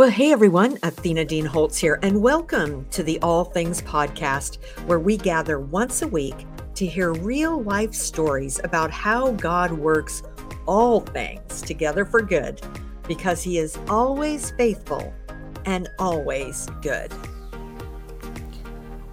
Well, hey everyone, Athena Dean Holtz here, and welcome to the All Things Podcast, where we gather once a week to hear real life stories about how God works all things together for good because He is always faithful and always good.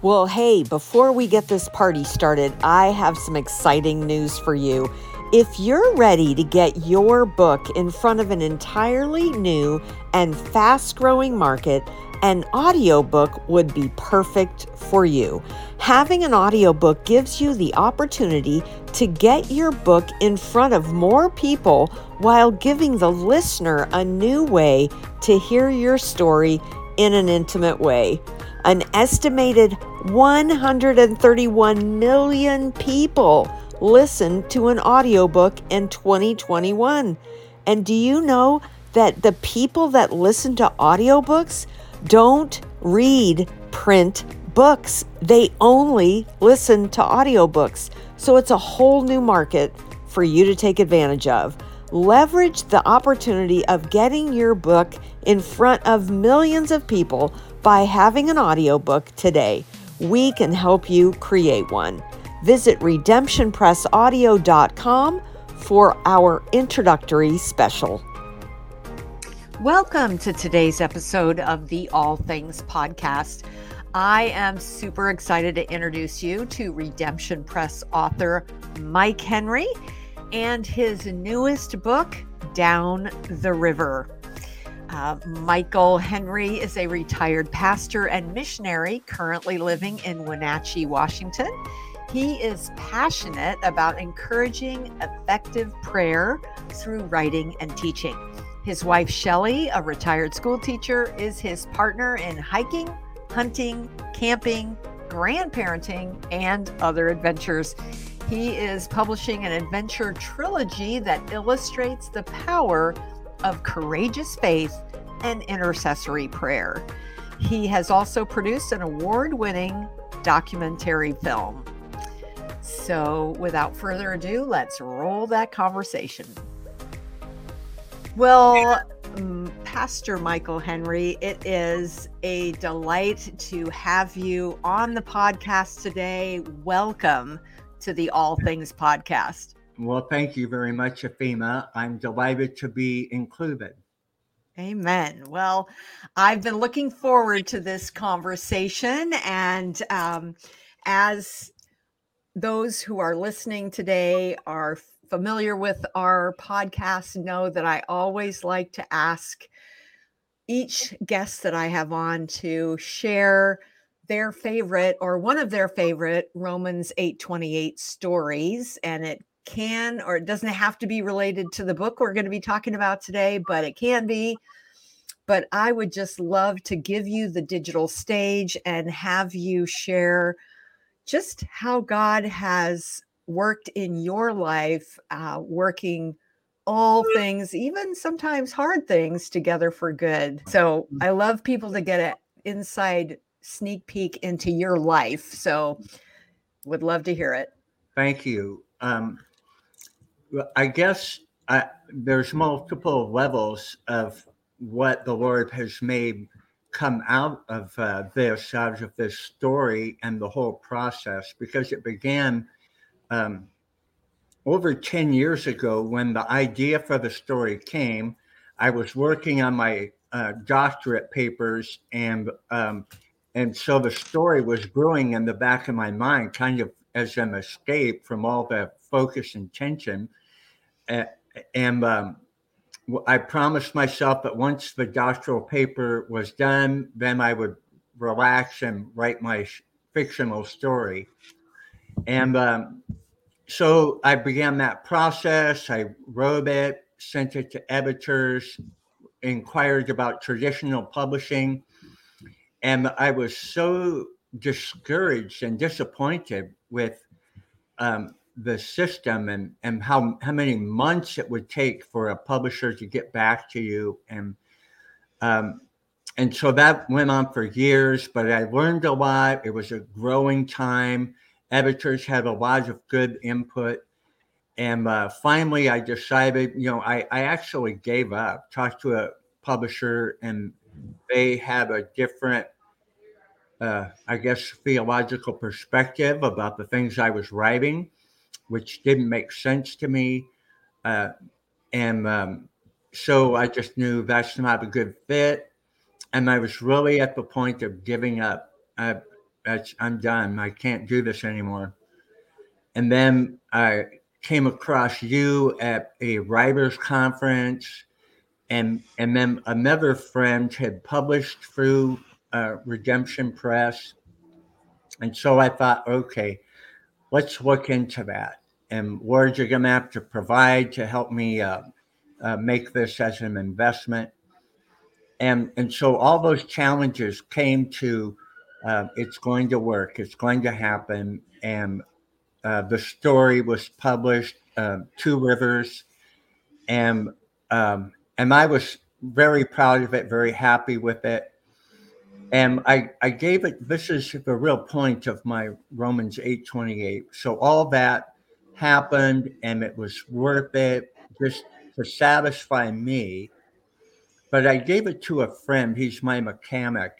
Well, hey, before we get this party started, I have some exciting news for you. If you're ready to get your book in front of an entirely new and fast growing market, an audiobook would be perfect for you. Having an audiobook gives you the opportunity to get your book in front of more people while giving the listener a new way to hear your story in an intimate way. An estimated 131 million people listen to an audiobook in 2021. And do you know that the people that listen to audiobooks don't read print books? They only listen to audiobooks. So it's a whole new market for you to take advantage of. Leverage the opportunity of getting your book in front of millions of people by having an audiobook today. We can help you create one. Visit redemptionpressaudio.com for our introductory special. Welcome to today's episode of the All Things Podcast. I am super excited to introduce you to Redemption Press author Mike Henry and his newest book, Down the River. Uh, Michael Henry is a retired pastor and missionary currently living in Wenatchee, Washington. He is passionate about encouraging effective prayer through writing and teaching. His wife, Shelly, a retired school teacher, is his partner in hiking, hunting, camping, grandparenting, and other adventures. He is publishing an adventure trilogy that illustrates the power of courageous faith and intercessory prayer. He has also produced an award winning documentary film. So, without further ado, let's roll that conversation. Well, Pastor Michael Henry, it is a delight to have you on the podcast today. Welcome to the All Things Podcast. Well, thank you very much, Athena. I'm delighted to be included. Amen. Well, I've been looking forward to this conversation. And um, as those who are listening today are familiar with our podcast know that I always like to ask each guest that I have on to share their favorite or one of their favorite Romans 8:28 stories and it can or it doesn't have to be related to the book we're going to be talking about today but it can be. But I would just love to give you the digital stage and have you share just how God has worked in your life, uh, working all things, even sometimes hard things, together for good. So mm. I love people to get an inside sneak peek into your life. So would love to hear it. Thank you. Um, I guess I, there's multiple levels of what the Lord has made come out of uh, this, out of this story and the whole process, because it began um, over 10 years ago when the idea for the story came. I was working on my uh, doctorate papers, and um, and so the story was brewing in the back of my mind, kind of as an escape from all the focus and tension. Uh, and um, I promised myself that once the doctoral paper was done, then I would relax and write my fictional story. And um, so I began that process. I wrote it, sent it to editors, inquired about traditional publishing. And I was so discouraged and disappointed with um, the system and and how how many months it would take for a publisher to get back to you. And um, and so that went on for years but i learned a lot. It was a growing time. Editors had a lot of good input. And uh, finally i decided you know I, I actually gave up. Talked to a publisher and they had a different, uh, I guess, theological perspective about the things I was writing, which didn't make sense to me. Uh, and um, so I just knew that's not a good fit. And I was really at the point of giving up. I, I'm done. I can't do this anymore. And then I came across you at a writers conference, and and then another friend had published through uh, Redemption Press, and so I thought, okay, let's look into that. And words are you going to have to provide to help me uh, uh, make this as an investment. And and so all those challenges came to uh, it's going to work, it's going to happen, and uh, the story was published, uh, Two Rivers, and um, and I was very proud of it, very happy with it. And I, I gave it, this is the real point of my Romans 8:28. So all that happened and it was worth it just to satisfy me. But I gave it to a friend, he's my mechanic,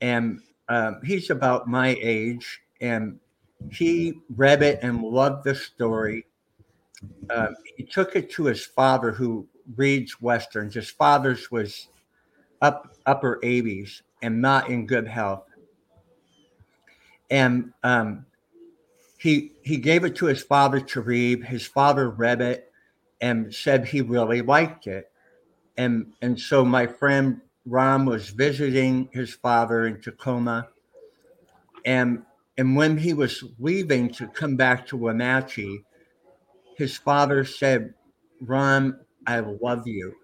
and um, he's about my age, and he read it and loved the story. Uh, he took it to his father, who reads westerns. His father's was up upper 80s and not in good health. And um, he he gave it to his father to read. His father read it and said he really liked it. And and so my friend Ron was visiting his father in Tacoma. And and when he was leaving to come back to Wenatchee, his father said, Ron, I love you.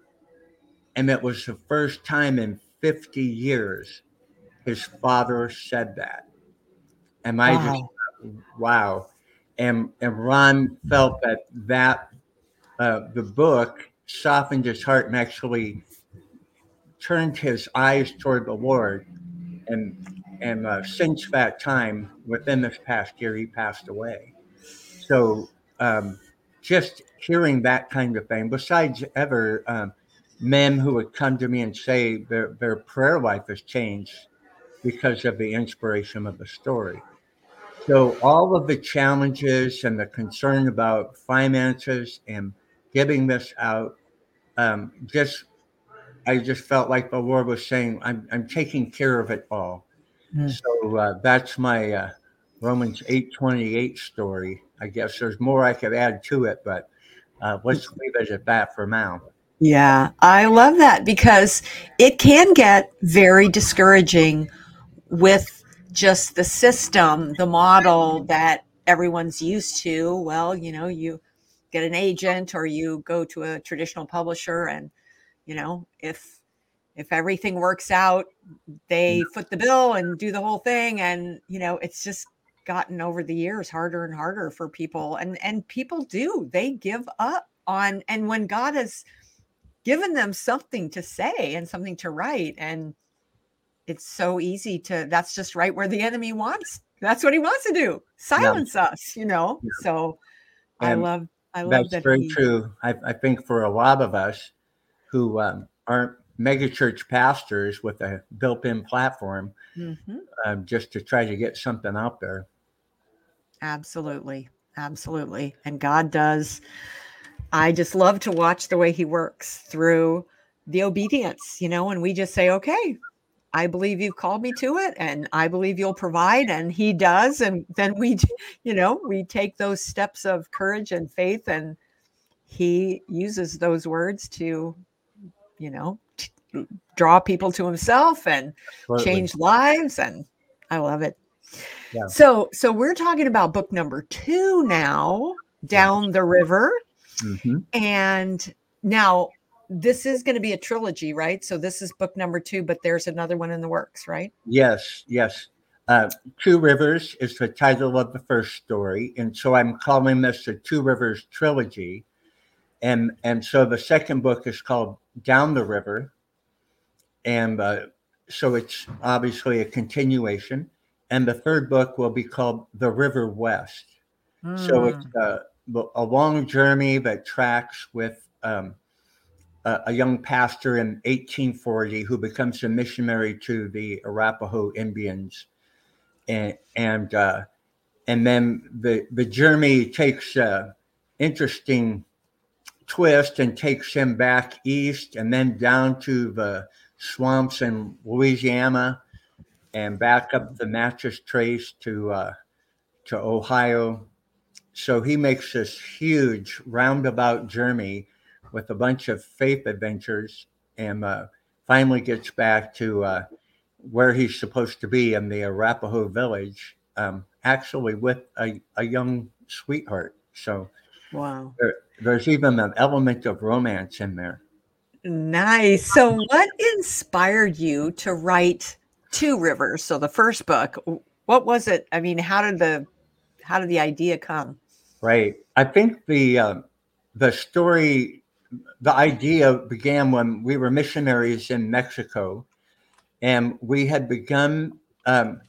And it was the first time in 50 years his father said that. And I wow. just, wow. And, and Ron felt that that, uh, the book softened his heart and actually turned his eyes toward the Lord. And and uh, since that time, within this past year, he passed away. So um, just hearing that kind of thing, besides ever um, men who would come to me and say their, their prayer life has changed because of the inspiration of the story. So all of the challenges and the concern about finances and giving this out, um, just I just felt like the Lord was saying, I'm, I'm taking care of it all. Mm. So uh, that's my uh, Romans 8:28 story. I guess there's more I could add to it, but uh, let's leave it at that for now. Yeah, I love that because it can get very discouraging with just the system, the model that everyone's used to. Well, you know, you get an agent or you go to a traditional publisher and you know, if if everything works out, they foot the bill and do the whole thing. And, you know, it's just gotten over the years harder and harder for people. And and people do, they give up on and when God has given them something to say and something to write. And it's so easy to that's just right where the enemy wants. That's what he wants to do. Silence yeah. us, you know. Yeah. So and I love I love that's that very he, true. I, I think for a lot of us who um, aren't megachurch pastors with a built-in platform mm-hmm. um, just to try to get something out there absolutely absolutely and god does i just love to watch the way he works through the obedience you know and we just say okay i believe you've called me to it and i believe you'll provide and he does and then we you know we take those steps of courage and faith and he uses those words to you know draw people to himself and Absolutely. change lives and i love it yeah. so so we're talking about book number two now down the river mm-hmm. and now this is going to be a trilogy right so this is book number two but there's another one in the works right yes yes uh, two rivers is the title of the first story and so i'm calling this the two rivers trilogy and and so the second book is called down the river and uh, so it's obviously a continuation. And the third book will be called The River West. Mm. So it's uh, a long journey that tracks with um, a, a young pastor in 1840 who becomes a missionary to the Arapaho Indians, and and uh, and then the the journey takes a interesting twist and takes him back east and then down to the swamps in Louisiana and back up the Natchez Trace to uh, to Ohio. So he makes this huge roundabout journey with a bunch of faith adventures and uh, finally gets back to uh, where he's supposed to be in the Arapaho village, um, actually with a, a young sweetheart. So wow, there, there's even an element of romance in there. Nice. So, what inspired you to write Two Rivers? So, the first book. What was it? I mean, how did the how did the idea come? Right. I think the uh, the story, the idea began when we were missionaries in Mexico, and we had begun um,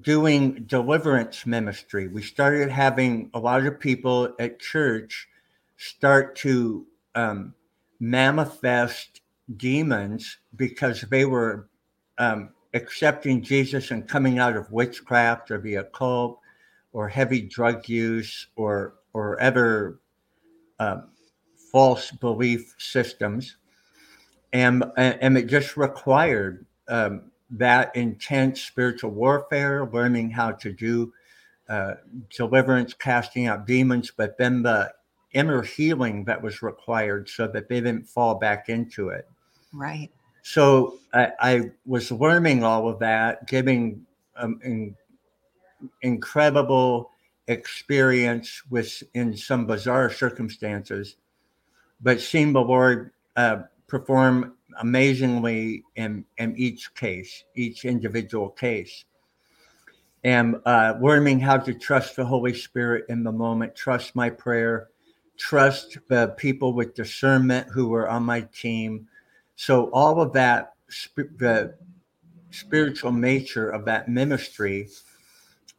doing deliverance ministry. We started having a lot of people at church start to um, manifest demons because they were um, accepting Jesus and coming out of witchcraft or the occult or heavy drug use or or other um, false belief systems, and and it just required um, that intense spiritual warfare, learning how to do uh, deliverance, casting out demons, but then the inner healing that was required so that they didn't fall back into it. Right. So I, I was learning all of that, giving um, incredible experience with in some bizarre circumstances, but seeing the Lord uh, perform amazingly in, in each case, each individual case. And uh, learning how to trust the Holy Spirit in the moment, trust my prayer, trust the people with discernment who were on my team. So all of that, the spiritual nature of that ministry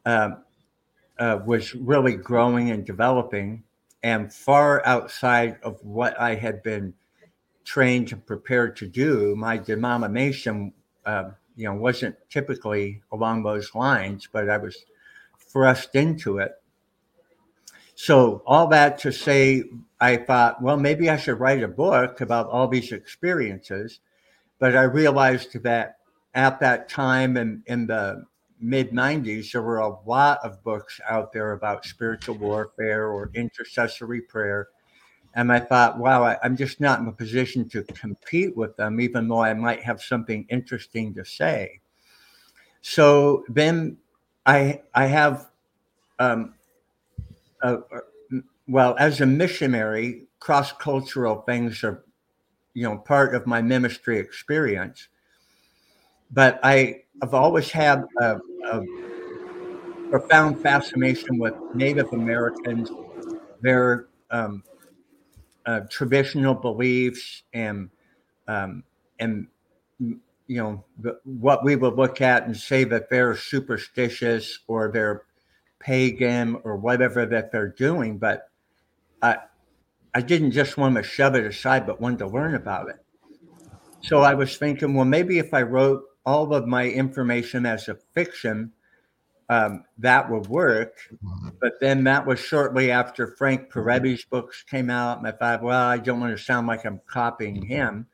uh, uh, was really growing and developing and far outside of what I had been trained and prepared to do. My denomination, uh, you know, wasn't typically along those lines, but I was thrust into it. So all that to say, I thought, well, maybe I should write a book about all these experiences. But I realized that at that time in, in the mid 90s, there were a lot of books out there about spiritual warfare or intercessory prayer. And I thought, wow, I, am just not in a position to compete with them, even though I might have something interesting to say. So then I, I have, um, a, well, as a missionary, cross cultural things are, you know, part of my ministry experience. But I have always had a, a profound fascination with Native Americans, their um, uh, traditional beliefs and um, and you know what we would look at and say that they're superstitious or they're pagan or whatever that they're doing but i i didn't just want to shove it aside but wanted to learn about it. So i was thinking well maybe if i wrote all of my information as a fiction um, that would work. Mm-hmm. But then that was shortly after Frank Peretti's books came out. And I thought, well, I don't want to sound like I'm copying him.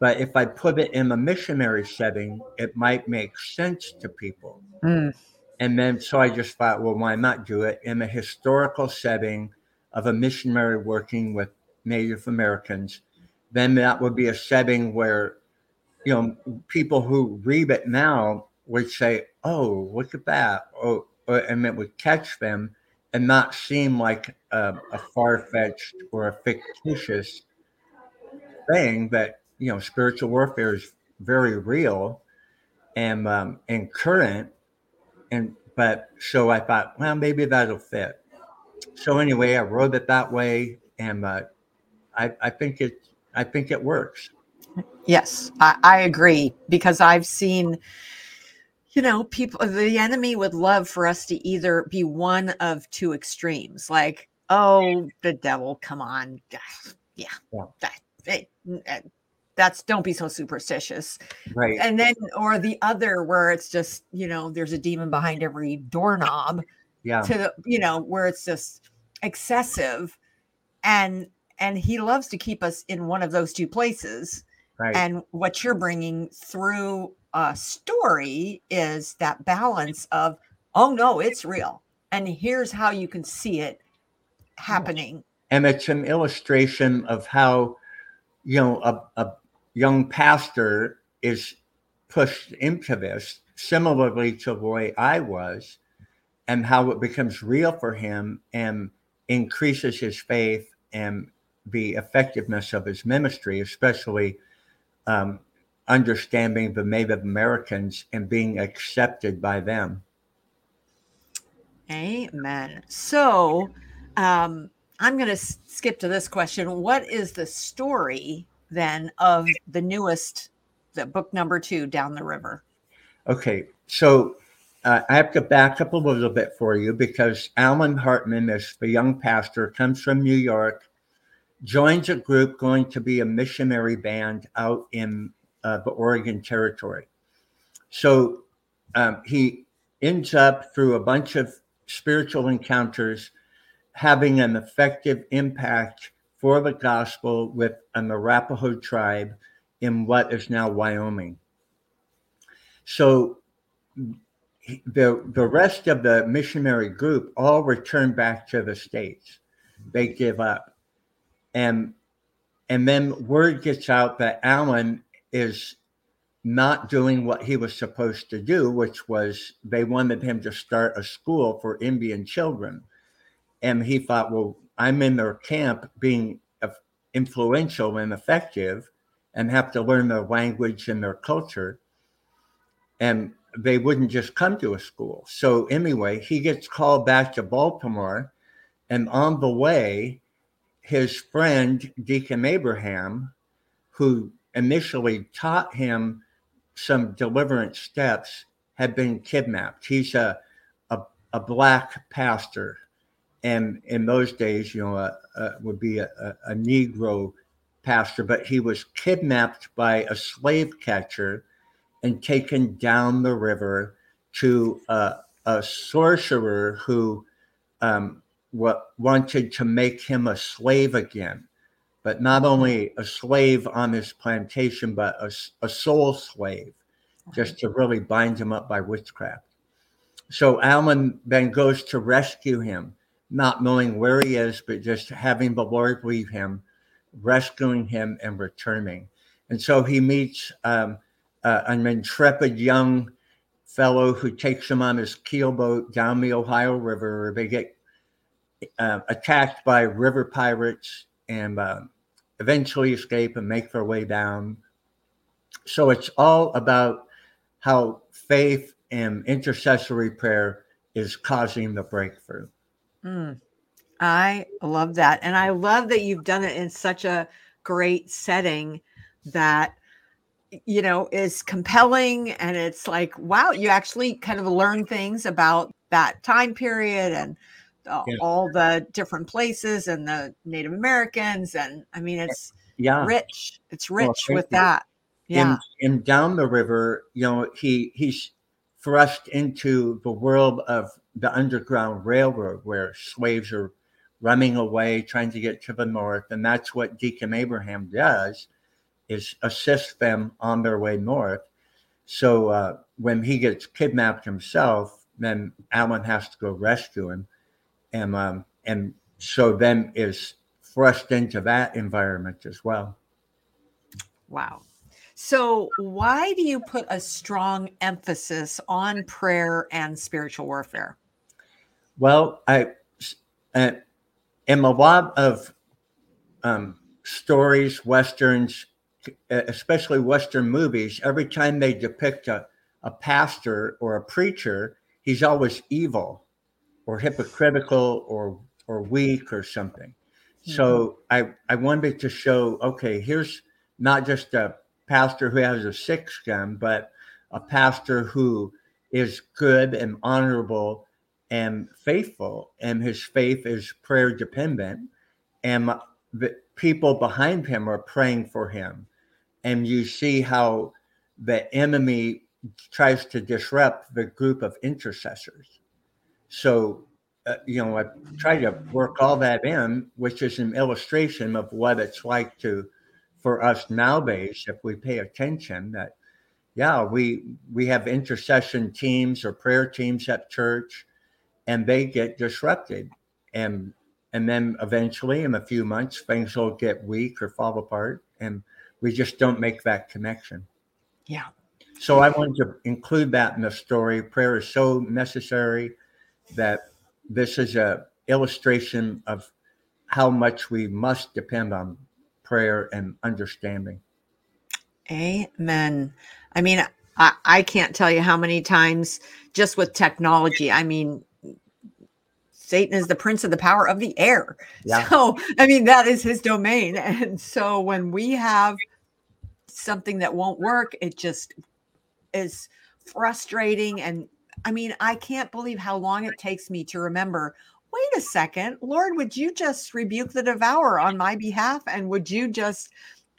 But if I put it in a missionary setting, it might make sense to people. Mm. And then so I just thought, well, why not do it in a historical setting of a missionary working with Native Americans? Then that would be a setting where, you know, people who read it now would say, "Oh, look at that!" Oh, and it would catch them and not seem like a, a far fetched or a fictitious thing. That you know, spiritual warfare is very real and um, and current. And but so I thought, well, maybe that'll fit. So anyway, I wrote it that way, and uh, I I think it I think it works. Yes, I, I agree because I've seen you know, people, the enemy would love for us to either be one of two extremes, like, oh, the devil, come on, Yeah. yeah. That, it, uh, that's don't be so superstitious. Right. And then, or the other where it's just, you know, there's a demon behind every doorknob. Yeah. To the, you know, where it's just excessive. And, and he loves to keep us in one of those two places. Right. And what you're bringing through a story is that balance of, oh no, it's real. And here's how you can see it happening. And it's an illustration of how, you know, a, a young pastor is pushed into this similarly to the way I was, and how it becomes real for him and increases his faith and the effectiveness of his ministry, especially um, understanding the Native Americans and being accepted by them. Amen. So, um, I'm going to skip to this question. What is the story then of the newest, the book number two, Down the River? Okay, so uh, I have to back up a little bit for you because Alan Hartman, as the young pastor, comes from New York, joins a group going to be a missionary band out in uh, the Oregon Territory. So um, he ends up through a bunch of spiritual encounters having an effective impact for the gospel with an Arapaho tribe in what is now Wyoming. So the the rest of the missionary group all return back to the states. They give up, and and then word gets out that Alan is not doing what he was supposed to do, which was they wanted him to start a school for Indian children, and he thought, well, I'm in their camp being influential and effective and have to learn their language and their culture. And they wouldn't just come to a school. So, anyway, he gets called back to Baltimore. And on the way, his friend, Deacon Abraham, who initially taught him some deliverance steps, had been kidnapped. He's a, a, a black pastor and in those days, you know, uh, uh, would be a, a, Negro pastor, but he was kidnapped by a slave catcher and taken down the river to uh, a sorcerer who um, what wanted to make him a slave again, but not only a slave on his plantation, but a, a soul slave, just to really bind him up by witchcraft. So Alan then goes to rescue him not knowing where he is, but just having the Lord leave him, rescuing him, and returning. And so he meets um, uh, an intrepid young fellow who takes him on his keelboat down the Ohio River, where they get uh, attacked by river pirates and uh, eventually escape and make their way down. So it's all about how faith and intercessory prayer is causing the breakthrough. Mm, I love that. And I love that you've done it in such a great setting that you know is compelling and it's like wow you actually kind of learn things about that time period and uh, yeah. all the different places and the native americans and i mean it's yeah rich it's rich well, with you. that yeah and, and down the river you know he he's thrust into the world of the Underground Railroad, where slaves are running away, trying to get to the north, and that's what Deacon Abraham does, is assist them on their way north. So uh, when he gets kidnapped himself, then Alan has to go rescue him, and um, and so then is thrust into that environment as well. Wow. So, why do you put a strong emphasis on prayer and spiritual warfare? Well, I uh, in a lot of um, stories, westerns, especially Western movies, every time they depict a, a pastor or a preacher, he's always evil or hypocritical or or weak or something. Mm-hmm. So I I wanted to show okay, here's not just a pastor who has a six gun, but a pastor who is good and honorable and faithful, and his faith is prayer dependent. And the people behind him are praying for him. And you see how the enemy tries to disrupt the group of intercessors. So, uh, you know, I try to work all that in, which is an illustration of what it's like to, for us nowadays, if we pay attention, that yeah, we we have intercession teams or prayer teams at church, and they get disrupted, and and then eventually, in a few months, things will get weak or fall apart, and we just don't make that connection. Yeah. So I wanted to include that in the story. Prayer is so necessary that this is a illustration of how much we must depend on prayer and understanding. Amen. I mean, I, I can't tell you how many times just with technology. I mean, Satan is the prince of the power of the air. Yeah. So, I mean, that is his domain. And so when we have something that won't work, it just is frustrating. And I mean, I can't believe how long it takes me to remember wait a second, Lord, would you just rebuke the devourer on my behalf? And would you just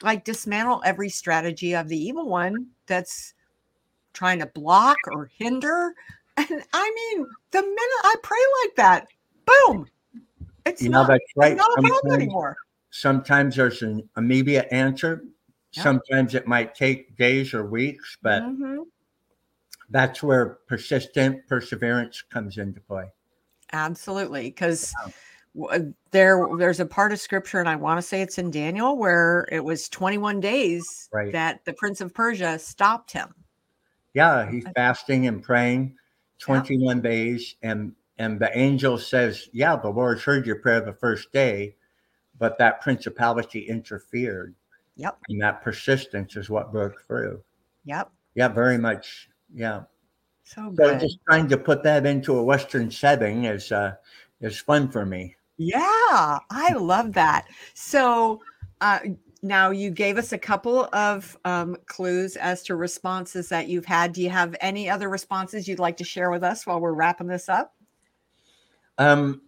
like dismantle every strategy of the evil one that's trying to block or hinder? And I mean, the minute I pray like that, boom, it's you not, know, that's right. not a problem anymore. Sometimes there's an immediate answer. Sometimes it might take days or weeks, but mm-hmm. That's where persistent perseverance comes into play. Absolutely, because yeah. Uh, there there's a part of scripture, and I want to say it's in Daniel, where it was 21 days right. that the prince of Persia stopped him. Yeah, he's uh, fasting and praying 21 yeah. days, and and the angel says, "Yeah, the Lord heard your prayer the first day, but that principality interfered." Yep. And that persistence is what broke through. Yep. Yeah, very much. Yeah. So good. So just trying to put that into a Western setting is uh, is fun for me. Yeah, I love that. So uh, now you gave us a couple of um, clues as to responses that you've had. Do you have any other responses you'd like to share with us while we're wrapping this up? Um.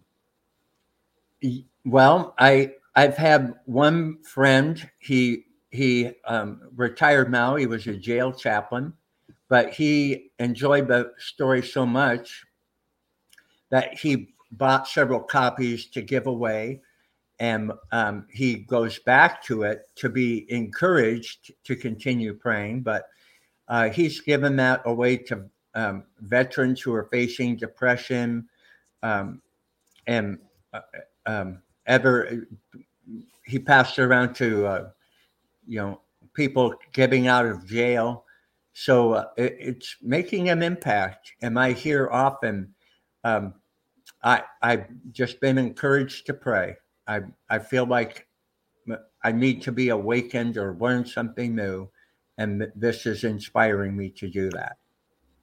Well, I I've had one friend. He he um, retired now. He was a jail chaplain, but he enjoyed the story so much that he bought several copies to give away, and um, he goes back to it to be encouraged to continue praying. But uh, he's given that away to um, veterans who are facing depression um, and uh, um, ever he passed around to uh, you know people getting out of jail. So uh, it, it's making an impact. And I hear often, um, I I've just been encouraged to pray. I I feel like I need to be awakened or learn something new, and this is inspiring me to do that.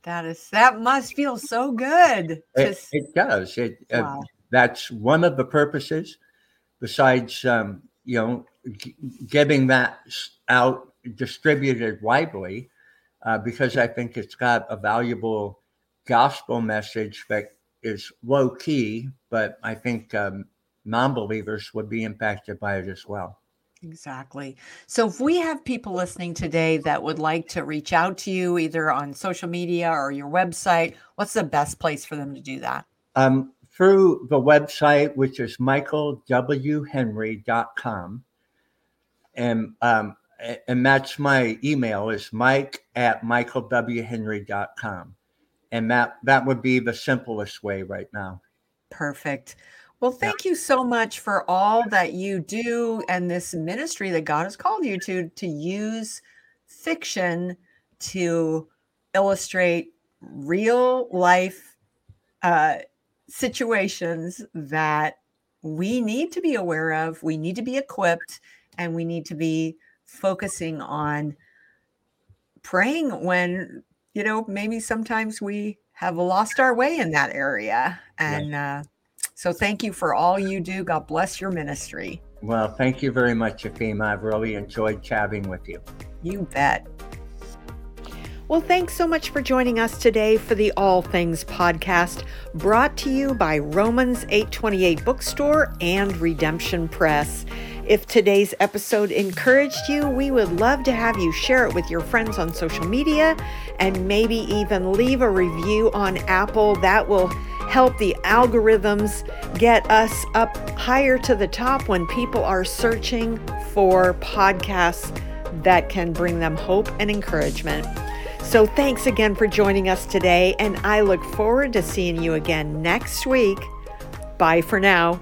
That is that must feel so good. It, it does. It uh, wow. uh, that's one of the purposes. Besides, um, you know, g- getting that out distributed widely, uh, because I think it's got a valuable gospel message that is low key, but I think um, non believers would be impacted by it as well. Exactly. So, if we have people listening today that would like to reach out to you either on social media or your website, what's the best place for them to do that? Um, through the website, which is michaelwhenry.com. And um, and that's my email is mike at michaelwhenry.com. And that that would be the simplest way right now. Perfect. Well, thank yeah. you so much for all that you do and this ministry that God has called you to to use fiction to illustrate real life uh, situations that we need to be aware of, we need to be equipped, and we need to be focusing on praying when, you know, maybe sometimes we have lost our way in that area. And uh, so thank you for all you do. God bless your ministry. Well, thank you very much, Athena. I've really enjoyed chatting with you. You bet. Well, thanks so much for joining us today for the All Things podcast, brought to you by Romans 828 Bookstore and Redemption Press. If today's episode encouraged you, we would love to have you share it with your friends on social media and maybe even leave a review on Apple. That will help the algorithms get us up higher to the top when people are searching for podcasts that can bring them hope and encouragement. So, thanks again for joining us today, and I look forward to seeing you again next week. Bye for now.